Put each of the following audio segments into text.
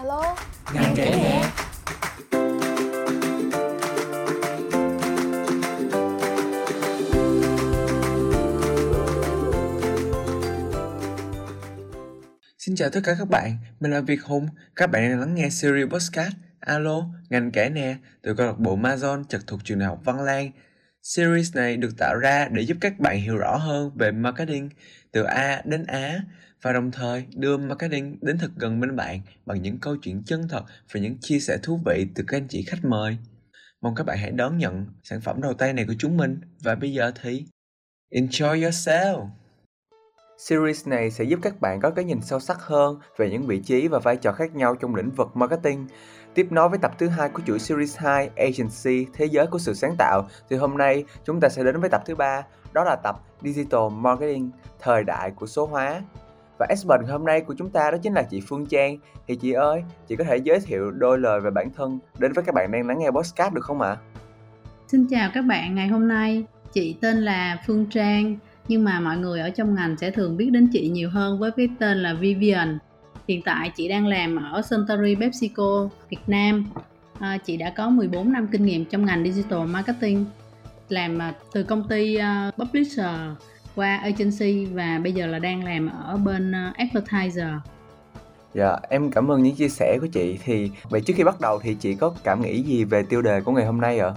Alo Ngành kể nè Xin chào tất cả các bạn, mình là Việt Hùng. Các bạn đang lắng nghe series podcast Alo, ngành kể nè từ câu lạc bộ Amazon trực thuộc trường đại học Văn Lang. Series này được tạo ra để giúp các bạn hiểu rõ hơn về marketing từ A đến Á và đồng thời đưa marketing đến thật gần bên bạn bằng những câu chuyện chân thật và những chia sẻ thú vị từ các anh chị khách mời. Mong các bạn hãy đón nhận sản phẩm đầu tay này của chúng mình và bây giờ thì enjoy yourself. Series này sẽ giúp các bạn có cái nhìn sâu sắc hơn về những vị trí và vai trò khác nhau trong lĩnh vực marketing. Tiếp nối với tập thứ hai của chuỗi Series 2 Agency Thế giới của sự sáng tạo thì hôm nay chúng ta sẽ đến với tập thứ ba, đó là tập Digital Marketing, thời đại của số hóa. Và expert hôm nay của chúng ta đó chính là chị Phương Trang. Thì chị ơi, chị có thể giới thiệu đôi lời về bản thân đến với các bạn đang lắng nghe podcast được không ạ? À? Xin chào các bạn ngày hôm nay. Chị tên là Phương Trang, nhưng mà mọi người ở trong ngành sẽ thường biết đến chị nhiều hơn với cái tên là Vivian. Hiện tại chị đang làm ở Suntory PepsiCo Việt Nam. À, chị đã có 14 năm kinh nghiệm trong ngành digital marketing, làm à, từ công ty uh, publisher qua agency và bây giờ là đang làm ở bên uh, advertiser. Dạ, em cảm ơn những chia sẻ của chị. Thì vậy trước khi bắt đầu thì chị có cảm nghĩ gì về tiêu đề của ngày hôm nay ạ?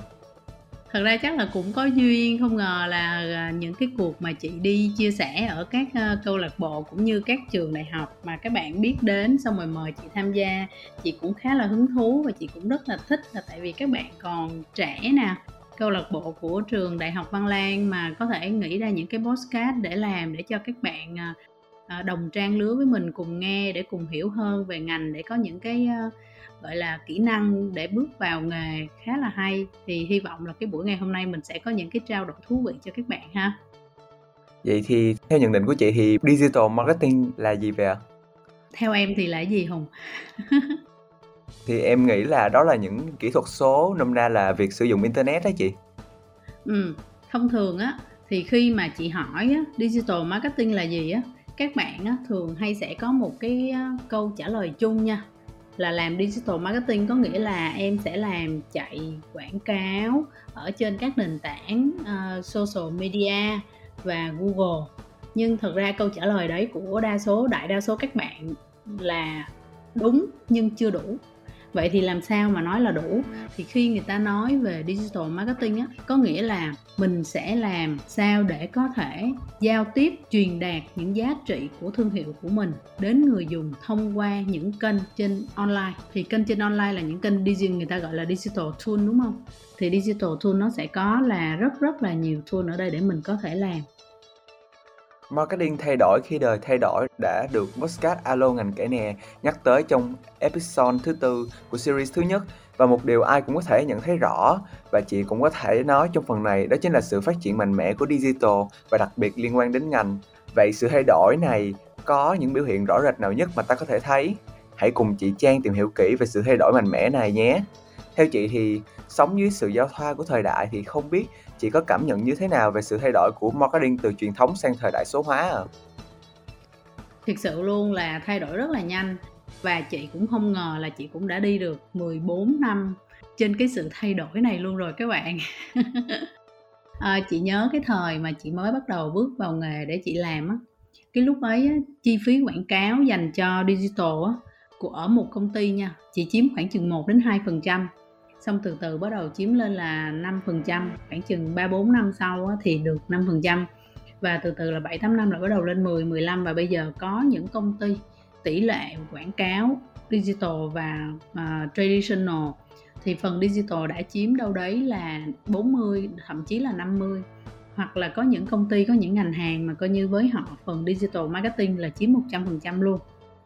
thật ra chắc là cũng có duyên không ngờ là à, những cái cuộc mà chị đi chia sẻ ở các uh, câu lạc bộ cũng như các trường đại học mà các bạn biết đến xong rồi mời chị tham gia chị cũng khá là hứng thú và chị cũng rất là thích là tại vì các bạn còn trẻ nè câu lạc bộ của trường đại học văn lang mà có thể nghĩ ra những cái postcard để làm để cho các bạn uh, đồng trang lứa với mình cùng nghe để cùng hiểu hơn về ngành để có những cái uh, gọi là kỹ năng để bước vào nghề khá là hay. Thì hy vọng là cái buổi ngày hôm nay mình sẽ có những cái trao đổi thú vị cho các bạn ha. Vậy thì theo nhận định của chị thì digital marketing là gì vậy ạ? Theo em thì là gì hùng thì em nghĩ là đó là những kỹ thuật số nôm na là việc sử dụng internet đó chị. Ừ thông thường á thì khi mà chị hỏi á, digital marketing là gì á các bạn á, thường hay sẽ có một cái câu trả lời chung nha. Là làm digital marketing có nghĩa là em sẽ làm chạy quảng cáo ở trên các nền tảng uh, social media và google. Nhưng thực ra câu trả lời đấy của đa số đại đa số các bạn là đúng nhưng chưa đủ vậy thì làm sao mà nói là đủ? Thì khi người ta nói về digital marketing á, có nghĩa là mình sẽ làm sao để có thể giao tiếp, truyền đạt những giá trị của thương hiệu của mình đến người dùng thông qua những kênh trên online. Thì kênh trên online là những kênh digital người ta gọi là digital tool, đúng không? Thì digital tool nó sẽ có là rất rất là nhiều tool ở đây để mình có thể làm. Marketing thay đổi khi đời thay đổi đã được podcast Alo ngành kể nè nhắc tới trong episode thứ tư của series thứ nhất và một điều ai cũng có thể nhận thấy rõ và chị cũng có thể nói trong phần này đó chính là sự phát triển mạnh mẽ của digital và đặc biệt liên quan đến ngành. Vậy sự thay đổi này có những biểu hiện rõ rệt nào nhất mà ta có thể thấy? Hãy cùng chị Trang tìm hiểu kỹ về sự thay đổi mạnh mẽ này nhé. Theo chị thì sống dưới sự giao thoa của thời đại thì không biết chị có cảm nhận như thế nào về sự thay đổi của marketing từ truyền thống sang thời đại số hóa à? Thực sự luôn là thay đổi rất là nhanh và chị cũng không ngờ là chị cũng đã đi được 14 năm trên cái sự thay đổi này luôn rồi các bạn à, chị nhớ cái thời mà chị mới bắt đầu bước vào nghề để chị làm á cái lúc ấy á, chi phí quảng cáo dành cho digital á, của ở một công ty nha chị chiếm khoảng chừng 1 đến 2 phần trăm xong từ từ bắt đầu chiếm lên là 5% khoảng chừng 3 4 năm sau á, thì được 5% và từ từ là 7 8 năm là bắt đầu lên 10 15 và bây giờ có những công ty tỷ lệ quảng cáo digital và uh, traditional thì phần digital đã chiếm đâu đấy là 40 thậm chí là 50 hoặc là có những công ty có những ngành hàng mà coi như với họ phần digital marketing là chiếm 100% luôn.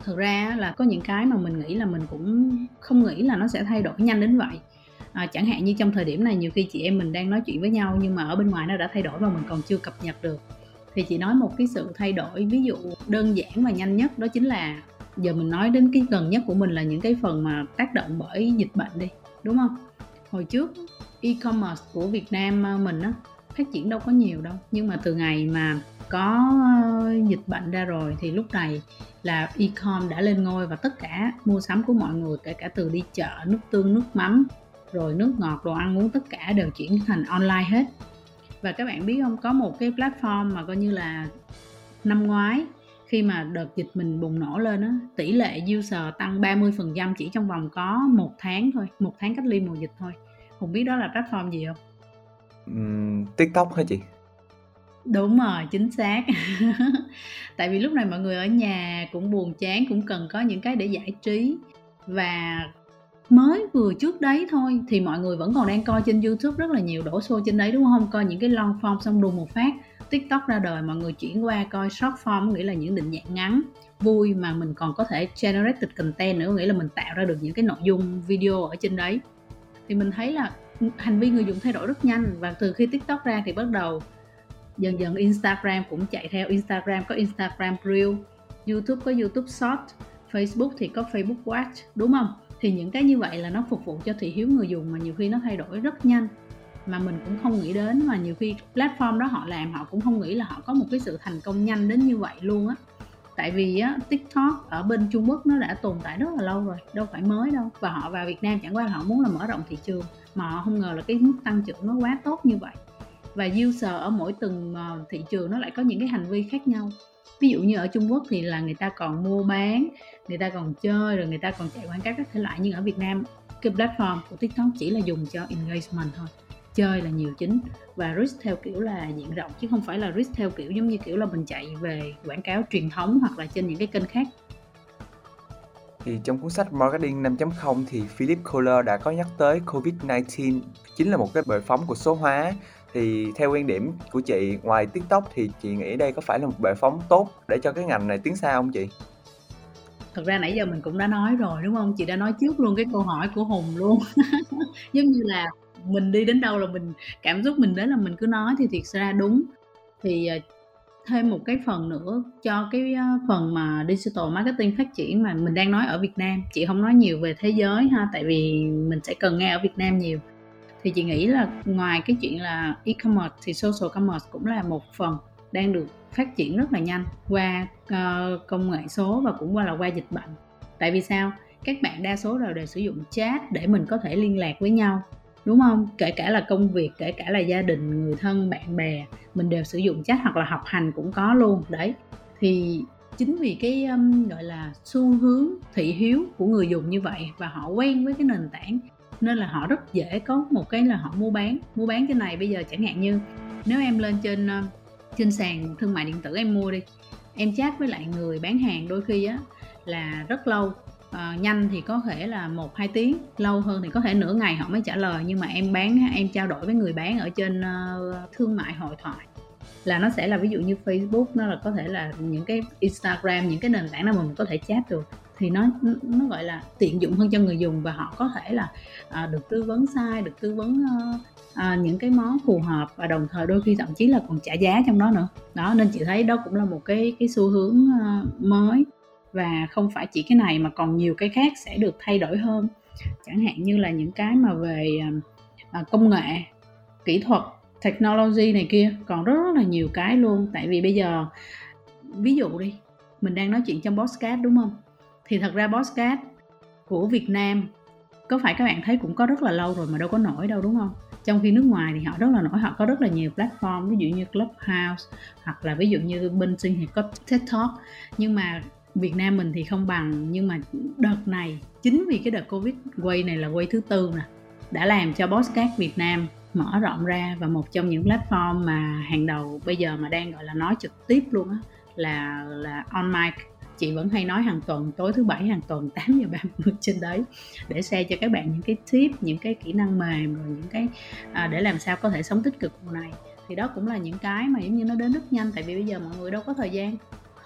Thực ra là có những cái mà mình nghĩ là mình cũng không nghĩ là nó sẽ thay đổi nhanh đến vậy à, chẳng hạn như trong thời điểm này nhiều khi chị em mình đang nói chuyện với nhau nhưng mà ở bên ngoài nó đã thay đổi và mình còn chưa cập nhật được. Thì chị nói một cái sự thay đổi ví dụ đơn giản và nhanh nhất đó chính là giờ mình nói đến cái gần nhất của mình là những cái phần mà tác động bởi dịch bệnh đi đúng không? Hồi trước e-commerce của Việt Nam ờ, mình á phát triển đâu có nhiều đâu. Nhưng mà từ ngày mà có ờ, dịch bệnh ra rồi thì lúc này là e-com đã lên ngôi và tất cả mua sắm của mọi người kể cả từ đi chợ nước tương nước mắm rồi nước ngọt đồ ăn uống tất cả đều chuyển thành online hết. Và các bạn biết không có một cái platform mà coi như là năm ngoái khi mà đợt dịch mình bùng nổ lên á tỷ lệ user tăng 30% chỉ trong vòng có một tháng thôi một tháng cách ly mùa dịch thôi. Không biết đó là platform gì không? Um, tiktok hả chị? Đúng rồi chính xác. Tại vì lúc này mọi người ở nhà cũng buồn chán cũng cần có những cái để giải trí. Và mới vừa trước đấy thôi, thì mọi người vẫn còn đang coi trên youtube rất là nhiều đổ xô trên đấy, đúng không? Coi những cái long form xong đùng một phát, tiktok ra đời, mọi người chuyển qua coi short form nghĩa là những định dạng ngắn, vui mà mình còn có thể generated content nữa nghĩa là mình tạo ra được những cái nội dung video ở trên đấy. Thì mình thấy là hành vi người dùng thay đổi rất nhanh và từ khi tiktok ra thì bắt đầu dần dần instagram cũng chạy theo. Instagram có instagram reel, youtube có youtube short, facebook thì có facebook watch, đúng không? Thì những cái như vậy là nó phục vụ cho thị hiếu người dùng mà nhiều khi nó thay đổi rất nhanh. Mà mình cũng không nghĩ đến mà nhiều khi platform đó họ làm, họ cũng không nghĩ là họ có một cái sự thành công nhanh đến như vậy luôn á. Tại vì á, tiktok ở bên trung quốc nó đã tồn tại rất là lâu rồi, đâu phải mới đâu. Và họ vào việt nam chẳng qua là họ muốn là mở rộng thị trường, mà họ không ngờ là cái mức tăng trưởng nó quá tốt như vậy. Và user ở mỗi từng ờ, thị trường nó lại có những cái hành vi khác nhau ví dụ như ở Trung Quốc thì là người ta còn mua bán, người ta còn chơi, rồi người ta còn chạy quảng cáo các thể loại. Nhưng ở Việt Nam, cái platform của TikTok chỉ là dùng cho engagement thôi, chơi là nhiều chính. Và reach theo kiểu là diện rộng, chứ không phải là reach theo kiểu giống như kiểu là mình chạy về quảng cáo truyền thống hoặc là trên những cái kênh khác. Thì trong cuốn sách Marketing 5.0 thì Philip Kohler đã có nhắc tới COVID-19 chính là một cái bệ phóng của số hóa thì theo quan điểm của chị, ngoài tiktok thì chị nghĩ đây có phải là một bệ phóng tốt để cho cái ngành này tiến xa không chị? Thật ra nãy giờ mình cũng đã nói rồi, đúng không? Chị đã nói trước luôn cái câu hỏi của hùng luôn. Giống như là mình đi đến đâu là mình, cảm xúc mình đến là mình cứ nói thì thiệt ra đúng. Thì ờ, thêm một cái phần nữa cho cái ờ, phần mà digital marketing phát triển mà mình đang nói ở Việt Nam. Chị không nói nhiều về thế giới ha, tại vì mình sẽ cần nghe ở Việt Nam nhiều thì chị nghĩ là ngoài cái chuyện là e-commerce thì social commerce cũng là một phần đang được phát triển rất là nhanh qua uh, công nghệ số và cũng qua là qua dịch bệnh. Tại vì sao? Các bạn đa số đều đều sử dụng chat để mình có thể liên lạc với nhau đúng không? Kể cả là công việc kể cả là gia đình người thân bạn bè mình đều sử dụng chat hoặc là học hành cũng có luôn đấy. Thì chính vì cái um, gọi là xu hướng thị hiếu của người dùng như vậy và họ quen với cái nền tảng nên là họ rất dễ có một cái là họ mua bán mua bán cái này bây giờ chẳng hạn như nếu em lên trên ờ, trên sàn thương mại điện tử em mua đi em chat với lại người bán hàng đôi khi á là rất lâu à, nhanh thì có thể là một hai tiếng lâu hơn thì có thể nửa ngày họ mới trả lời. Nhưng mà em bán em trao đổi với người bán ở trên uh, thương mại hội thoại là nó sẽ là ví dụ như Facebook nó là có thể là những cái Instagram những cái nền tảng nào mà mình có thể chat được thì nó nó gọi là tiện dụng hơn cho người dùng và họ có thể là à, được tư vấn sai được tư vấn uh, à, những cái món phù hợp và đồng thời đôi khi thậm chí là còn trả giá trong đó nữa. Đó nên chị thấy đó cũng là một cái cái xu hướng uh, mới và không phải chỉ cái này mà còn nhiều cái khác sẽ được thay đổi hơn. Chẳng hạn như là những cái mà về uh, công nghệ kỹ thuật technology này kia còn rất, rất là nhiều cái luôn. Tại vì bây giờ ví dụ đi mình đang nói chuyện trong podcast đúng không? Thì thật ra podcast của Việt Nam, có phải các bạn thấy cũng có rất là lâu rồi mà đâu có nổi đâu, đúng không? Trong khi nước ngoài thì họ rất là nổi, họ có rất là nhiều platform, ví dụ như Clubhouse, hoặc là ví dụ như bên sinh thì có TED Talk. Nhưng mà Việt Nam mình thì không bằng, nhưng mà đợt này, chính vì cái đợt Covid, quay này là quay thứ tư nè, đã làm cho podcast Việt Nam mở rộng ra và một trong những platform mà hàng đầu bây giờ mà đang gọi là nói trực tiếp luôn á, là là on mic chị vẫn hay nói hàng tuần tối thứ bảy hàng tuần 8 giờ 30 trên đấy để share cho các bạn những cái tip những cái kỹ năng mềm rồi những cái à, để làm sao có thể sống tích cực mùa này. Thì đó cũng là những cái mà giống như nó đến rất nhanh tại vì bây giờ mọi người đâu có thời gian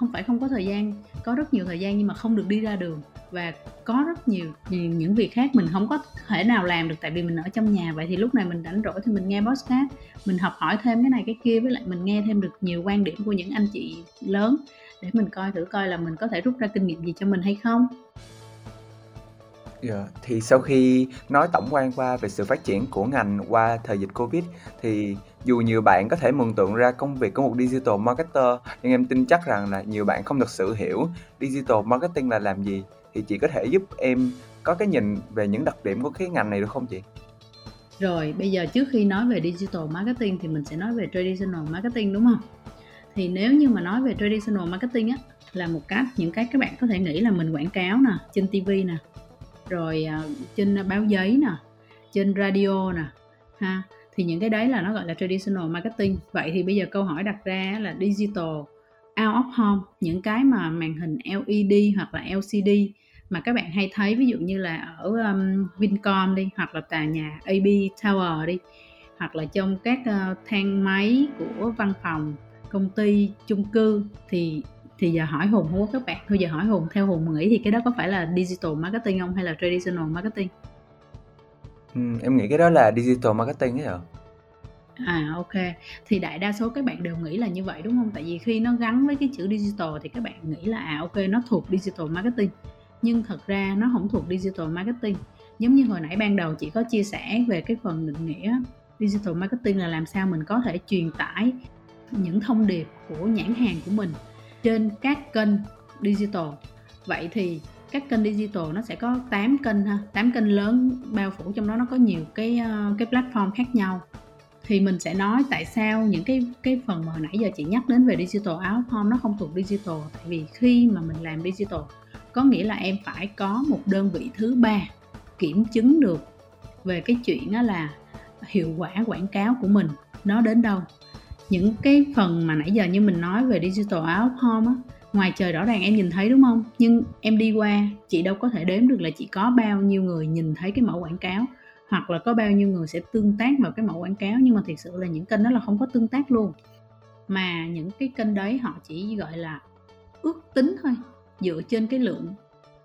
không phải không có thời gian có rất nhiều thời gian nhưng mà không được đi ra đường. Và có rất nhiều, nhiều những việc khác mình không có thể nào làm được tại vì mình ở trong nhà. Vậy thì lúc này mình rảnh rỗi thì mình nghe podcast mình học hỏi thêm cái này cái kia với lại mình nghe thêm được nhiều quan điểm của những anh chị lớn để mình coi thử coi là mình có thể rút ra kinh nghiệm gì cho mình hay không Yeah. Dạ, thì sau khi nói tổng quan qua về sự phát triển của ngành qua thời dịch Covid thì dù nhiều bạn có thể mường tượng ra công việc của một digital marketer nhưng em tin chắc rằng là nhiều bạn không thực sự hiểu digital marketing là làm gì thì chị có thể giúp em có cái nhìn về những đặc điểm của cái ngành này được không chị? Rồi, bây giờ trước khi nói về digital marketing thì mình sẽ nói về traditional marketing đúng không? Thì nếu như mà nói về traditional marketing á là một cách những cái các bạn có thể nghĩ là mình quảng cáo nè, trên TV nè, rồi à, trên báo giấy nè, trên radio nè, ha. Thì những cái đấy là nó gọi là traditional marketing. Vậy thì bây giờ câu hỏi đặt ra là digital out of home những cái mà màn hình LED hoặc là LCD mà các bạn hay thấy ví dụ như là ở um, Vincom đi hoặc là tòa nhà AB Tower đi hoặc là trong các uh, thang máy của văn phòng công ty chung cư thì thì giờ hỏi hùng không có các bạn thôi giờ hỏi hùng theo hùng nghĩ thì cái đó có phải là digital marketing không hay là traditional marketing ừ, em nghĩ cái đó là digital marketing ấy ạ À ok, thì đại đa số các bạn đều nghĩ là như vậy đúng không? Tại vì khi nó gắn với cái chữ digital thì các bạn nghĩ là à ok nó thuộc digital marketing. Nhưng thật ra nó không thuộc digital marketing. Giống như hồi nãy ban đầu chị có chia sẻ về cái phần định nghĩa digital marketing là làm sao mình có thể truyền tải những thông điệp của nhãn hàng của mình trên các kênh digital. Vậy thì các kênh digital nó sẽ có 8 kênh ha, 8 kênh lớn bao phủ trong đó nó có nhiều cái ờ, cái platform khác nhau. Thì mình sẽ nói tại sao những cái cái phần mà hồi nãy giờ chị nhắc đến về digital out home nó không thuộc digital. Tại vì khi mà mình làm digital có nghĩa là em phải có một đơn vị thứ ba kiểm chứng được về cái chuyện đó là hiệu quả quảng cáo của mình nó đến đâu những cái phần mà nãy giờ như mình nói về digital out home á, ngoài trời rõ ràng em nhìn thấy đúng không? Nhưng em đi qua, chị đâu có thể đếm được là chị có bao nhiêu người nhìn thấy cái mẫu quảng cáo, hoặc là có bao nhiêu người sẽ tương tác vào cái mẫu quảng cáo, nhưng mà thực sự là những kênh đó là không có tương tác luôn. Mà những cái kênh đấy họ chỉ gọi là ước tính thôi, dựa trên cái lượng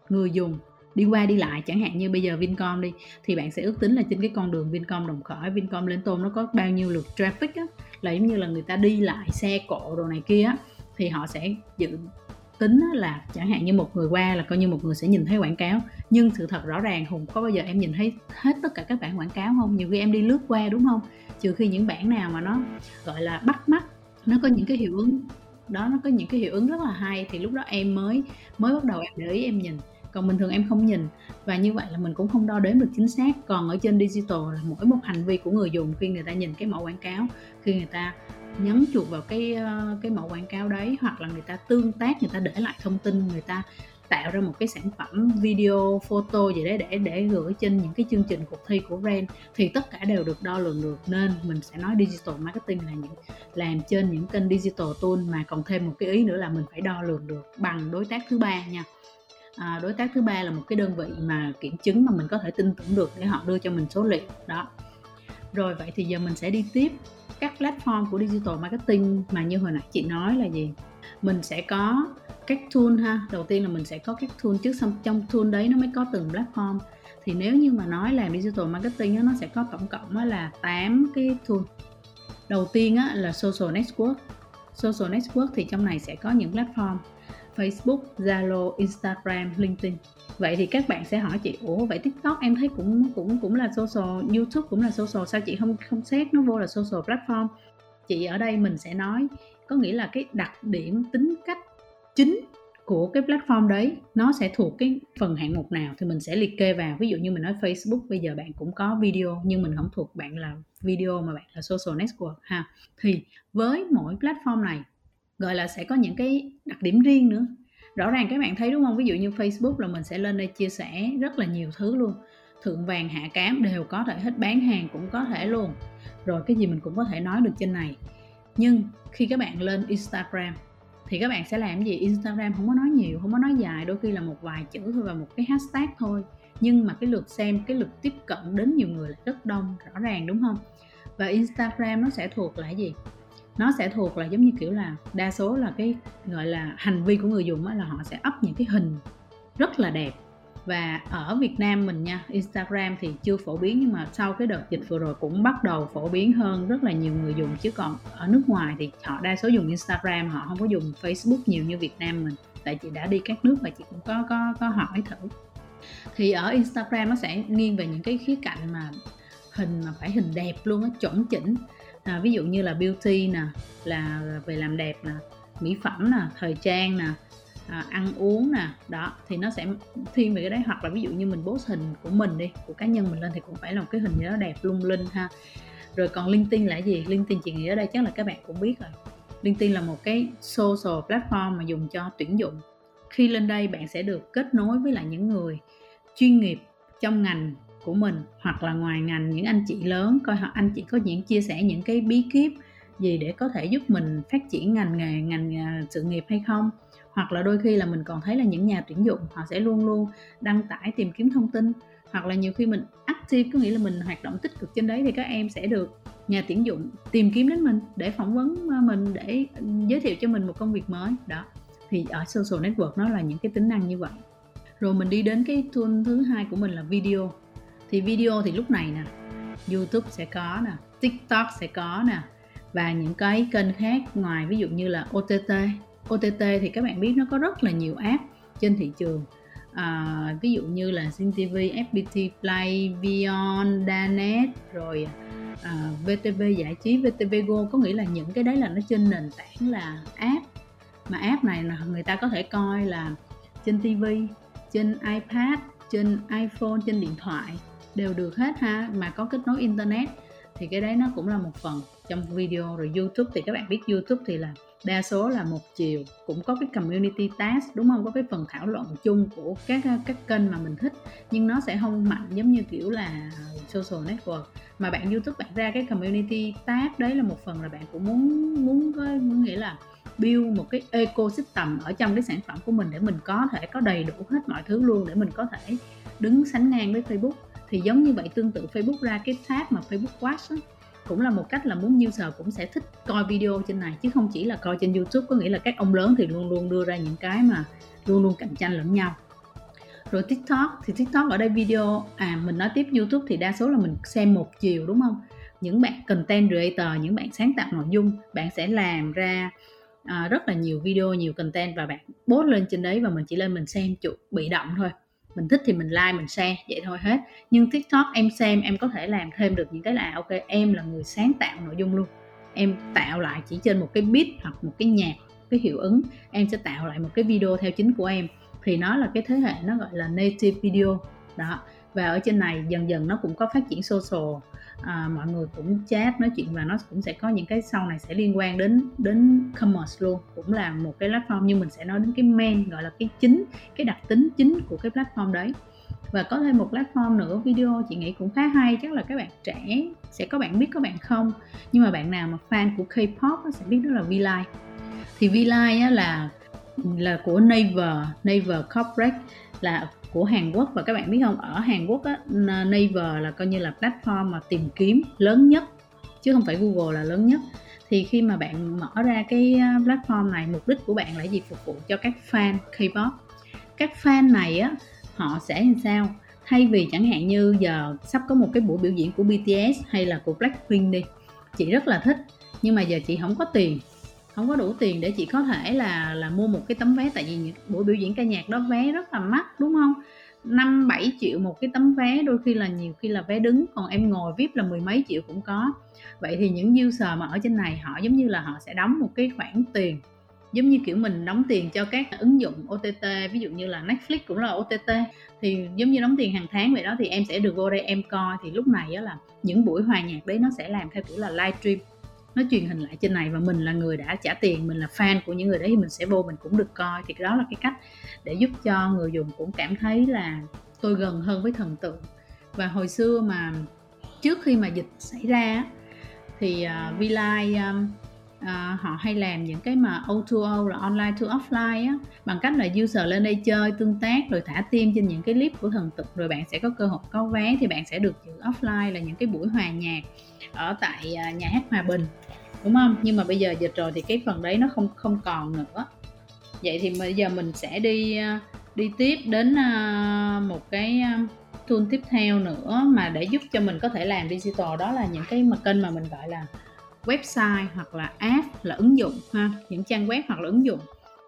người dùng đi qua đi lại, chẳng hạn như bây giờ Vincom đi, thì bạn sẽ ước tính là trên cái con đường Vincom Đồng Khởi, Vincom Lên Tôn nó có bao nhiêu lượt traffic á. Là giống như là người ta đi lại xe cộ đồ này kia á, thì họ sẽ dự tính là chẳng hạn như một người qua là coi như một người sẽ nhìn thấy quảng cáo. Nhưng sự thật rõ ràng, hùng, có bao giờ em nhìn thấy hết tất cả các bản quảng cáo không? Nhiều khi em đi lướt qua đúng không? Trừ khi những bản nào mà nó, gọi là, bắt mắt, nó có những cái hiệu ứng, đó, nó có những cái hiệu ứng rất là hay, thì lúc đó em mới mới bắt đầu em để ý, em nhìn còn bình thường em không nhìn. Và như vậy là mình cũng không đo đếm được chính xác. Còn ở trên digital là mỗi một hành vi của người dùng khi người ta nhìn cái mẫu quảng cáo. Khi người ta nhấn chuột vào cái ờ, cái mẫu quảng cáo đấy, hoặc là người ta tương tác, người ta để lại thông tin, người ta tạo ra một cái sản phẩm video, photo gì đấy để để gửi trên những cái chương trình cuộc thi của brand thì tất cả đều được đo lường được. Nên mình sẽ nói digital marketing là những, làm trên những kênh digital tool mà còn thêm một cái ý nữa là mình phải đo lường được bằng đối tác thứ ba nha à, đối tác thứ ba là một cái đơn vị mà kiểm chứng mà mình có thể tin tưởng được để họ đưa cho mình số liệu đó. Rồi vậy thì giờ mình sẽ đi tiếp các platform của digital marketing mà như hồi nãy chị nói là gì? Mình sẽ có các tool ha. Đầu tiên là mình sẽ có các tool trước xong trong tool đấy nó mới có từng platform. Thì nếu như mà nói làm digital marketing nó sẽ có tổng cộng là 8 cái tool. Đầu tiên là social network. Social network thì trong này sẽ có những platform. Facebook, Zalo, Instagram, LinkedIn. Vậy thì các bạn sẽ hỏi chị, ủa vậy TikTok em thấy cũng cũng cũng là social, YouTube cũng là social, sao chị không không xét nó vô là social platform? Chị ở đây mình sẽ nói có nghĩa là cái đặc điểm tính cách chính của cái platform đấy nó sẽ thuộc cái phần hạng mục nào thì mình sẽ liệt kê vào ví dụ như mình nói Facebook bây giờ bạn cũng có video nhưng mình không thuộc bạn là video mà bạn là social network ha thì với mỗi platform này gọi là sẽ có những cái đặc điểm riêng nữa. Rõ ràng các bạn thấy, đúng không? Ví dụ như facebook là mình sẽ lên đây chia sẻ rất là nhiều thứ luôn. Thượng vàng, hạ cám đều có thể hết bán hàng cũng có thể luôn. Rồi cái gì mình cũng có thể nói được trên này. Nhưng khi các bạn lên instagram thì các bạn sẽ làm gì? Instagram không có nói nhiều, không có nói dài. Đôi khi là một vài chữ thôi và một cái hashtag thôi. Nhưng mà cái lượt xem, cái lượt tiếp cận đến nhiều người là rất đông, rõ ràng, đúng không? Và instagram nó sẽ thuộc là gì? Nó sẽ thuộc là giống như kiểu là đa số là cái gọi là hành vi của người dùng là họ sẽ up những cái hình rất là đẹp. Và ở Việt Nam mình nha, Instagram thì chưa phổ biến nhưng mà sau cái đợt dịch vừa rồi cũng bắt đầu phổ biến hơn rất là nhiều người dùng. Chứ còn ở nước ngoài thì họ đa số dùng Instagram, họ không có dùng Facebook nhiều như Việt Nam mình. Tại chị đã đi các nước và chị cũng có có có hỏi thử. Thì ở Instagram nó sẽ nghiêng về những cái khía cạnh mà hình mà phải hình đẹp luôn á, chuẩn chỉnh à, ví dụ như là beauty nè là về làm đẹp nè mỹ phẩm nè thời trang nè à, ăn uống nè đó thì nó sẽ thiên về cái đấy. Hoặc là ví dụ như mình post hình của mình đi của cá nhân mình lên thì cũng phải là một cái hình gì đó đẹp lung linh ha. Rồi còn LinkedIn là gì? LinkedIn chị nghĩ ở đây chắc là các bạn cũng biết rồi. LinkedIn là một cái social platform mà dùng cho tuyển dụng. Khi lên đây bạn sẽ được kết nối với lại những người chuyên nghiệp trong ngành của mình, hoặc là ngoài ngành, những anh chị lớn, coi họ, anh chị có những, chia sẻ những cái bí kíp gì để có thể giúp mình phát triển ngành nghề, ngành à, sự nghiệp hay không? Hoặc là đôi khi là mình còn thấy là những nhà tuyển dụng, họ sẽ luôn luôn đăng tải tìm kiếm thông tin. Hoặc là nhiều khi mình active, có nghĩa là mình hoạt động tích cực trên đấy thì các em sẽ được nhà tuyển dụng tìm kiếm đến mình để phỏng vấn à, mình, để ừ, giới thiệu cho mình một công việc mới. Đó. Thì ở social network nó là những cái tính năng như vậy. Rồi mình đi đến cái tool thứ hai của mình là video thì video thì lúc này nè youtube sẽ có nè tiktok sẽ có nè và những cái kênh khác ngoài ví dụ như là ott ott thì các bạn biết nó có rất là nhiều app trên thị trường. À, ví dụ như là Zing TV, FPT Play, Vion, Danet rồi à, VTV giải trí, VTV Go. Có nghĩa là những cái đấy là nó trên nền tảng là app. Mà app này là người ta có thể coi là trên TV, trên iPad, trên iPhone, trên điện thoại đều được hết ha, mà có kết nối internet thì cái đấy nó cũng là một phần trong video rồi YouTube. Thì các bạn biết YouTube thì là đa số là một chiều, cũng có cái community task, đúng không? Có cái phần thảo luận chung của các các kênh mà mình thích, nhưng nó sẽ không mạnh giống như kiểu là social network. Mà bạn YouTube bạn ra cái community task đấy là một phần là bạn cũng muốn muốn có nghĩa là build một cái ecosystem ở trong cái sản phẩm của mình để mình có thể có đầy đủ hết mọi thứ luôn, để mình có thể đứng sánh ngang với Facebook thì giống như vậy tương tự Facebook ra cái tab mà Facebook Watch đó, cũng là một cách là muốn user cũng sẽ thích coi video trên này chứ không chỉ là coi trên YouTube. Có nghĩa là các ông lớn thì luôn luôn đưa ra những cái mà luôn luôn cạnh tranh lẫn nhau. Rồi TikTok thì TikTok ở đây video à mình nói tiếp YouTube thì đa số là mình xem một chiều đúng không? Những bạn content creator những bạn sáng tạo nội dung bạn sẽ làm ra à, rất là nhiều video nhiều content và bạn post lên trên đấy và mình chỉ lên mình xem chủ bị động thôi mình thích thì mình like, mình share, vậy thôi hết. Nhưng tiktok, em xem, em có thể làm thêm được những cái là, ok, em là người sáng tạo nội dung luôn. Em tạo lại chỉ trên một cái beat hoặc một cái nhạc, cái hiệu ứng, em sẽ tạo lại một cái video theo chính của em. Thì nó là cái thế hệ nó gọi là native video. Đó, và ở trên này dần dần nó cũng có phát triển social à, mọi người cũng chat nói chuyện và nó cũng sẽ có những cái sau này sẽ liên quan đến đến commerce luôn. Cũng là một cái platform nhưng mình sẽ nói đến cái main gọi là cái chính cái đặc tính chính của cái platform đấy. Và có thêm một platform nữa video chị nghĩ cũng khá hay chắc là các bạn trẻ sẽ có bạn biết có bạn không. Nhưng mà bạn nào mà fan của K-pop sẽ biết đó là VLive thì VLive là là của Naver Naver Corporate là của Hàn Quốc. Và các bạn biết không ở Hàn Quốc á, Naver là coi như là platform mà tìm kiếm lớn nhất chứ không phải Google là lớn nhất. Thì khi mà bạn mở ra cái à, platform này mục đích của bạn là gì? Phục vụ cho các fan K-pop. Các fan này á họ sẽ làm sao? Thay vì chẳng hạn như giờ sắp có một cái buổi biểu diễn của BTS hay là của Blackpink đi chị rất là thích nhưng mà giờ chị không có tiền không có đủ tiền để chị có thể là là mua một cái tấm vé. Tại vì buổi biểu diễn ca nhạc đó vé rất là mắc, đúng không? Năm, bảy triệu một cái tấm vé, đôi khi là nhiều khi là vé đứng. Còn em ngồi vip là mười mấy triệu cũng có. Vậy thì những user mà ở trên này, họ giống như là họ sẽ đóng một cái khoản tiền. Giống như kiểu mình đóng tiền cho các ứng dụng OTT ví dụ như là Netflix cũng là OTT thì giống như đóng tiền hàng tháng vậy đó, thì em sẽ được vô đây em coi. Thì lúc này đó là những buổi hòa nhạc đấy nó sẽ làm theo kiểu là live stream nó truyền hình lại trên này và mình là người đã trả tiền mình là fan của những người đấy thì mình sẽ vô mình cũng được coi. Thì đó là cái cách để giúp cho người dùng cũng cảm thấy là tôi gần hơn với thần tượng. Và hồi xưa mà trước khi mà dịch xảy ra thì à, uh, Vlive um, à, uh, à, họ hay làm những cái mà O2O là online to offline á bằng cách là user lên đây chơi tương tác rồi thả tim trên những cái clip của thần tượng rồi bạn sẽ có cơ hội có vé thì bạn sẽ được giữ offline là những cái buổi hòa nhạc ở tại à, nhà hát Hòa Bình, đúng không? Nhưng mà bây giờ dịch rồi thì cái phần đấy nó không không còn nữa. Vậy thì bây giờ mình sẽ đi à, đi tiếp đến à, một cái tool tiếp theo nữa mà để giúp cho mình có thể làm digital. Đó là những cái mà kênh mà mình gọi là website hoặc là app, là ứng dụng ha. Những trang web hoặc là ứng dụng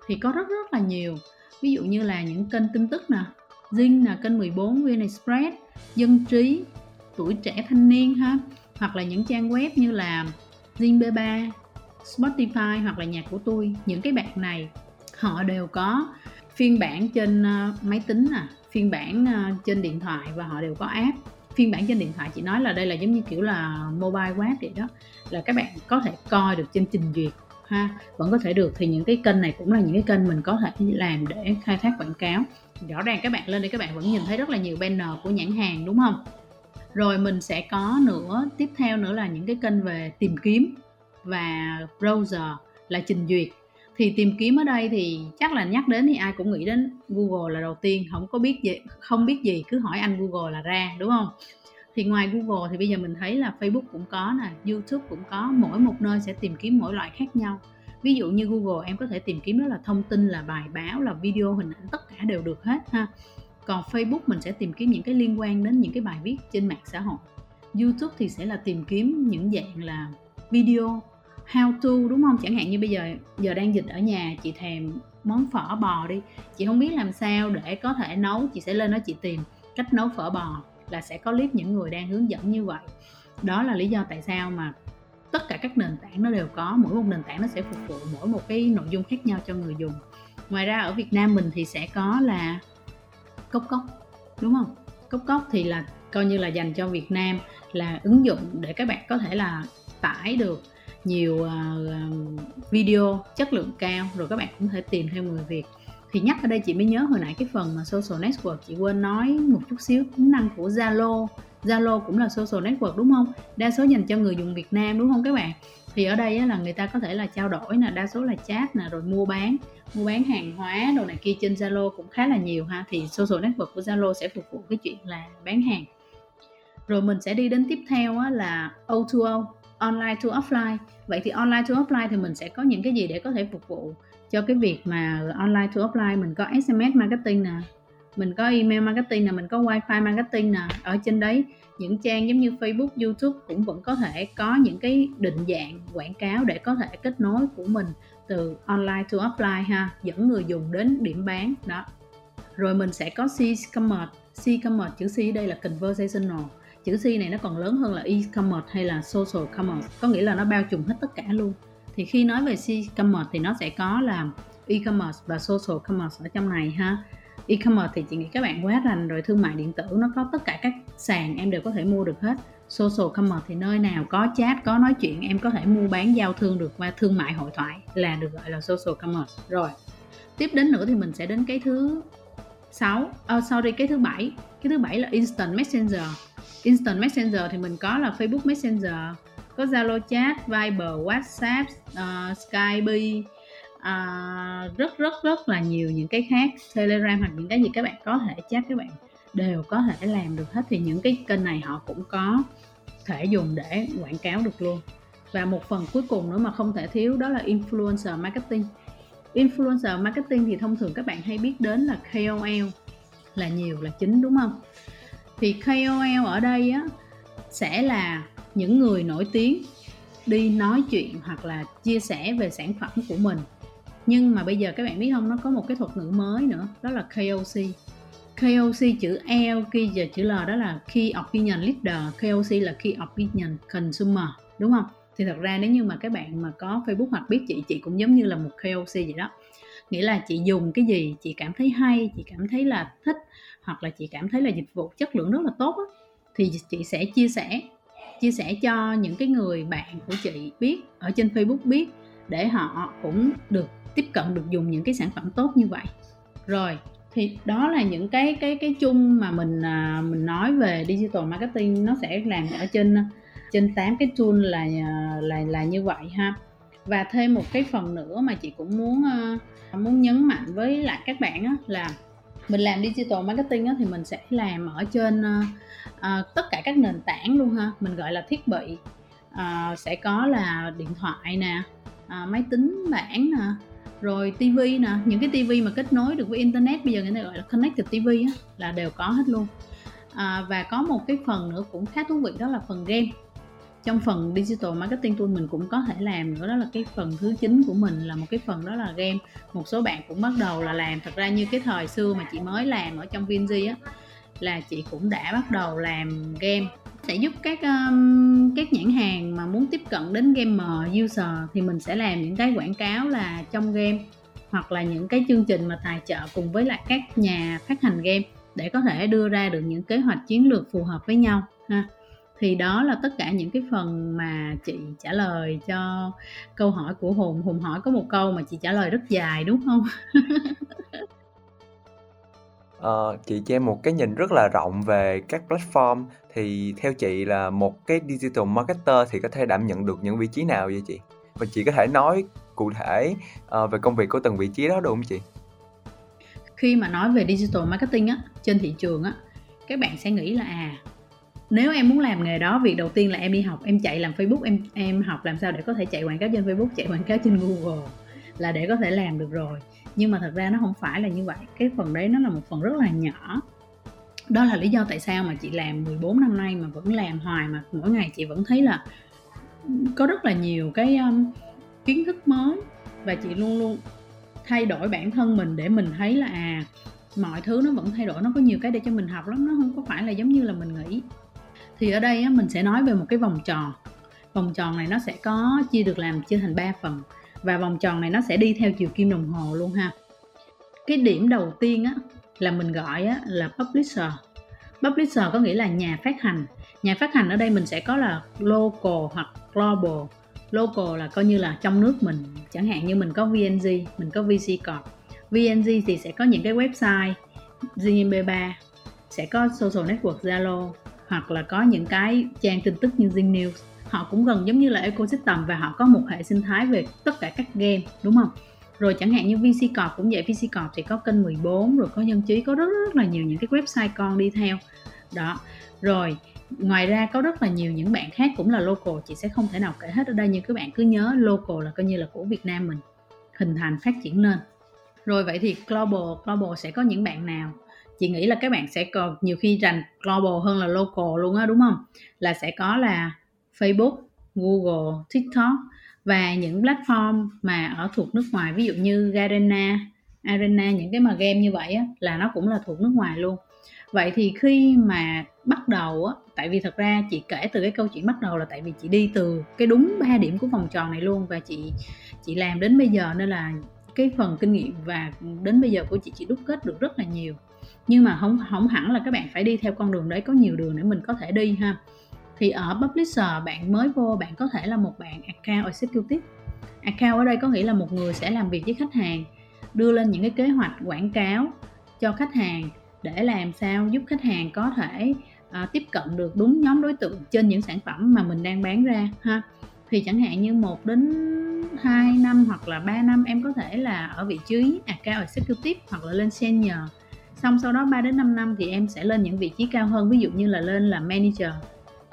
thì có rất rất là nhiều. Ví dụ như là những kênh tin tức nè, Zing là kênh 14 VN Express, dân trí, tuổi trẻ thanh niên ha hoặc là những trang web như là Zing B3 Spotify hoặc là nhạc của tôi, những cái bạn này, họ đều có phiên bản trên ờ, máy tính à phiên bản ờ, trên điện thoại và họ đều có app. Phiên bản trên điện thoại chị nói là đây là giống như kiểu là mobile web vậy đó, là các bạn có thể coi được trên trình duyệt, ha. Vẫn có thể được thì những cái kênh này cũng là những cái kênh mình có thể làm để khai thác quảng cáo. Rõ ràng các bạn lên đây các bạn vẫn nhìn thấy rất là nhiều banner của nhãn hàng, đúng không? Rồi mình sẽ có nữa, tiếp theo nữa là những cái kênh về tìm kiếm và browser là trình duyệt. Thì tìm kiếm ở đây thì chắc là nhắc đến thì ai cũng nghĩ đến Google là đầu tiên, không có biết gì, không biết gì, cứ hỏi anh Google là ra, đúng không? Thì ngoài Google thì bây giờ mình thấy là Facebook cũng có nè, YouTube cũng có, mỗi một nơi sẽ tìm kiếm mỗi loại khác nhau. Ví dụ như Google, em có thể tìm kiếm đó là thông tin, là bài báo, là video, hình ảnh, tất cả đều được hết ha còn Facebook mình sẽ tìm kiếm những cái liên quan đến những cái bài viết trên mạng xã hội. YouTube thì sẽ là tìm kiếm những dạng là video, how to, đúng không? Chẳng hạn như bây giờ giờ đang dịch ở nhà, chị thèm món phở bò đi. Chị không biết làm sao để có thể nấu, chị sẽ lên đó chị tìm cách nấu phở bò là sẽ có clip những người đang hướng dẫn như vậy. Đó là lý do tại sao mà tất cả các nền tảng nó đều có, mỗi một nền tảng nó sẽ phục vụ mỗi một cái nội dung khác nhau cho người dùng. Ngoài ra ở Việt Nam mình thì sẽ có là cốc cốc đúng không? Cốc cốc thì là coi như là dành cho Việt Nam là ứng dụng để các bạn có thể là tải được nhiều uh, video chất lượng cao rồi các bạn cũng có thể tìm theo người Việt. Thì nhắc ở đây chị mới nhớ hồi nãy cái phần mà social network chị quên nói một chút xíu tính năng của Zalo. Zalo cũng là social network đúng không? Đa số dành cho người dùng Việt Nam đúng không các bạn? Thì ở đây là người ta có thể là trao đổi nè, đa số là chat nè, rồi mua bán mua bán hàng hóa đồ này kia trên Zalo cũng khá là nhiều ha. Thì social network của Zalo sẽ phục vụ cái chuyện là bán hàng. Rồi mình sẽ đi đến tiếp theo là O2O online to offline. Vậy thì online to offline thì mình sẽ có những cái gì để có thể phục vụ cho cái việc mà online to offline? Mình có SMS marketing nè mình có email marketing nè mình có wifi marketing nè. Ở trên đấy những trang giống như Facebook, YouTube cũng vẫn có thể có những cái định dạng quảng cáo để có thể kết nối của mình từ online to offline ha dẫn người dùng đến điểm bán đó. Rồi mình sẽ có C-commerce C-commerce chữ C đây là conversational. Chữ C này nó còn lớn hơn là e-commerce hay là social commerce có nghĩa là nó bao trùm hết tất cả luôn. Thì khi nói về e-commerce thì nó sẽ có là e-commerce và social commerce ở trong này ha e-commerce thì chị nghĩ các bạn quá rành rồi thương mại điện tử nó có tất cả các sàn em đều có thể mua được hết. Social commerce thì nơi nào có chat có nói chuyện em có thể mua bán giao thương được qua thương mại hội thoại là được gọi là social commerce. Rồi tiếp đến nữa thì mình sẽ đến cái thứ 6 oh, ờ, sorry cái thứ bảy. Cái thứ bảy là instant messenger. Instant messenger thì mình có là facebook messenger có zalo chat viber whatsapp uh, skype à, rất rất rất là nhiều những cái khác. Telegram hoặc những cái gì các bạn có thể chat các bạn đều có thể làm được hết. Thì những cái kênh này họ cũng có thể dùng để quảng cáo được luôn. Và một phần cuối cùng nữa mà không thể thiếu đó là influencer marketing. Influencer marketing thì thông thường các bạn hay biết đến là KOL là nhiều là chính đúng không? Thì KOL ở đây á sẽ là những người nổi tiếng đi nói chuyện hoặc là chia sẻ về sản phẩm của mình nhưng mà bây giờ các bạn biết không nó có một cái thuật ngữ mới nữa đó là KOC KOC chữ L kia giờ chữ L đó là Key Opinion Leader. KOC là Key Opinion Consumer đúng không? Thì thật ra nếu như mà các bạn mà có Facebook hoặc biết chị chị cũng giống như là một KOC vậy đó. Nghĩa là chị dùng cái gì chị cảm thấy hay chị cảm thấy là thích hoặc là chị cảm thấy là dịch vụ chất lượng rất là tốt đó, thì chị sẽ chia sẻ chia sẻ cho những cái người bạn của chị biết ở trên Facebook biết để họ cũng được tiếp cận được dùng những cái sản phẩm tốt như vậy. Rồi thì đó là những cái cái cái chung mà mình à, mình nói về digital marketing. Nó sẽ làm ở trên trên 8 cái tool là à, là là như vậy ha. Và thêm một cái phần nữa mà chị cũng muốn à, muốn nhấn mạnh với lại các bạn á, là mình làm digital marketing á, thì mình sẽ làm ở trên à, tất cả các nền tảng luôn ha. Mình gọi là thiết bị à, sẽ có là điện thoại nè à, máy tính bảng nè rồi tivi nè. Những cái tivi mà kết nối được với internet bây giờ người ta gọi là connected tv á, là đều có hết luôn. À, và có một cái phần nữa cũng khá thú vị đó là phần game. Trong phần digital marketing tool mình cũng có thể làm nữa đó là cái phần thứ chín của mình là một cái phần đó là game. Một số bạn cũng bắt đầu là làm. Thật ra như cái thời xưa mà chị mới làm ở trong Vinzi á là chị cũng đã bắt đầu làm game sẽ giúp các um, các nhãn hàng mà muốn tiếp cận đến gamer user thì mình sẽ làm những cái quảng cáo là trong game hoặc là những cái chương trình mà tài trợ cùng với lại các nhà phát hành game để có thể đưa ra được những kế hoạch chiến lược phù hợp với nhau ha. Thì đó là tất cả những cái phần mà chị trả lời cho câu hỏi của hùng. Hùng hỏi có một câu mà chị trả lời rất dài đúng không? Ờ, chị cho em một cái nhìn rất là rộng về các platform thì theo chị là một cái digital marketer thì có thể đảm nhận được những vị trí nào vậy chị? Và chị có thể nói cụ thể uh, về công việc của từng vị trí đó được không chị? Khi mà nói về digital marketing á trên thị trường á các bạn sẽ nghĩ là à nếu em muốn làm nghề đó việc đầu tiên là em đi học em chạy làm facebook em em học làm sao để có thể chạy quảng cáo trên facebook chạy quảng cáo trên google là để có thể làm được rồi nhưng mà thật ra nó không phải là như vậy. Cái phần đấy nó là một phần rất là nhỏ. Đó là lý do tại sao mà chị làm 14 năm nay mà vẫn làm hoài mà mỗi ngày chị vẫn thấy là có rất là nhiều cái um, kiến thức mới. Và chị luôn luôn thay đổi bản thân mình để mình thấy là à mọi thứ nó vẫn thay đổi nó có nhiều cái để cho mình học lắm. Nó không có phải là giống như là mình nghĩ. Thì ở đây á, mình sẽ nói về một cái vòng tròn. Vòng tròn này nó sẽ có chia được làm chia thành 3 phần và vòng tròn này nó sẽ đi theo chiều kim đồng hồ luôn ha. Cái điểm đầu tiên á, là mình gọi á, là publisher. Publisher có nghĩa là nhà phát hành. Nhà phát hành ở đây mình sẽ có là local hoặc global. Local là coi như là trong nước mình, chẳng hạn như mình có VNG mình có VC Corp. VNG thì sẽ có những cái website GMB3 sẽ có social network Zalo, hoặc là có những cái trang tin tức như Zing News họ cũng gần giống như là ecosystem và họ có một hệ sinh thái về tất cả các game, đúng không? Rồi chẳng hạn như VC Corp cũng vậy, VC Corp thì có kênh 14 rồi có nhân trí, có rất rất là nhiều những cái website con đi theo. Đó. Rồi, ngoài ra có rất là nhiều những bạn khác cũng là local, chị sẽ không thể nào kể hết ở đây, nhưng các bạn cứ nhớ local là coi như là của Việt Nam mình, hình thành, phát triển lên. Rồi vậy thì global global sẽ có những bạn nào? Chị nghĩ là các bạn sẽ còn nhiều khi rành global hơn là local luôn á, đúng không? Là sẽ có là Facebook Google TikTok và những platform mà ở thuộc nước ngoài. Ví dụ như Garena. Arena những cái mà game như vậy á, là nó cũng là thuộc nước ngoài luôn. Vậy thì khi mà bắt đầu á tại vì thật ra chị kể từ cái câu chuyện bắt đầu là tại vì chị đi từ cái đúng ba điểm của vòng tròn này luôn và chị chị làm đến bây giờ nên là cái phần kinh nghiệm và đến bây giờ của chị chị đúc kết được rất là nhiều. Nhưng mà không không hẳn là các bạn phải đi theo con đường đấy có nhiều đường để mình có thể đi ha thì ở publisher bạn mới vô bạn có thể là một bạn account executive. Account ở đây có nghĩa là một người sẽ làm việc với khách hàng đưa lên những cái kế hoạch quảng cáo cho khách hàng để làm sao giúp khách hàng có thể uh, tiếp cận được đúng nhóm đối tượng trên những sản phẩm mà mình đang bán ra ha. Thì chẳng hạn như một đến 2 năm hoặc là 3 năm em có thể là ở vị trí account executive hoặc là lên senior. Xong sau đó 3 đến 5 năm thì em sẽ lên những vị trí cao hơn ví dụ như là lên là manager